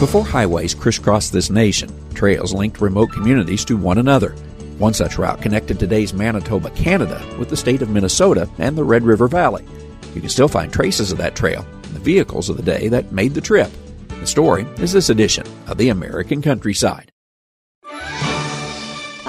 Before highways crisscrossed this nation, trails linked remote communities to one another. One such route connected today's Manitoba, Canada, with the state of Minnesota and the Red River Valley. You can still find traces of that trail in the vehicles of the day that made the trip. The story is this edition of the American Countryside.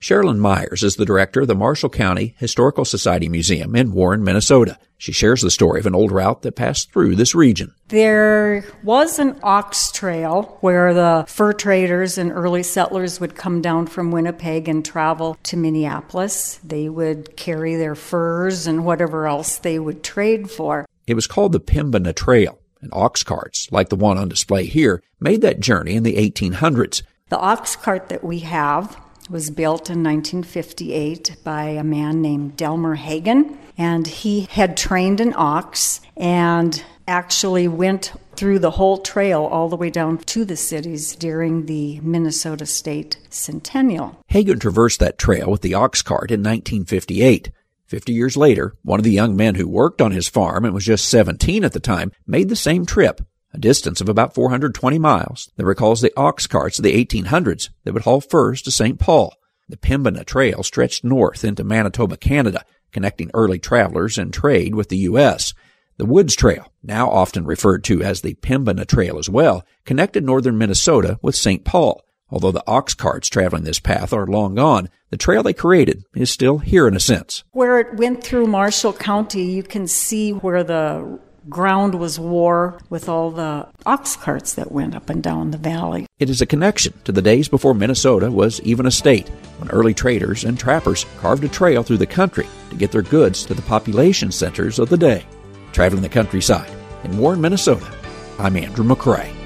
Sherilyn Myers is the director of the Marshall County Historical Society Museum in Warren, Minnesota. She shares the story of an old route that passed through this region. There was an ox trail where the fur traders and early settlers would come down from Winnipeg and travel to Minneapolis. They would carry their furs and whatever else they would trade for. It was called the Pembina Trail, and ox carts, like the one on display here, made that journey in the 1800s. The ox cart that we have was built in 1958 by a man named Delmer Hagen, and he had trained an ox and actually went through the whole trail all the way down to the cities during the Minnesota State Centennial. Hagen traversed that trail with the ox cart in 1958. Fifty years later, one of the young men who worked on his farm and was just 17 at the time made the same trip a distance of about 420 miles, that recalls the ox carts of the 1800s that would haul furs to St. Paul. The Pembina Trail stretched north into Manitoba, Canada, connecting early travelers and trade with the U.S. The Woods Trail, now often referred to as the Pembina Trail as well, connected northern Minnesota with St. Paul. Although the ox carts traveling this path are long gone, the trail they created is still here in a sense. Where it went through Marshall County, you can see where the ground was war with all the ox carts that went up and down the valley. It is a connection to the days before Minnesota was even a state, when early traders and trappers carved a trail through the country to get their goods to the population centers of the day. Traveling the countryside in Warren, Minnesota, I'm Andrew McCrea.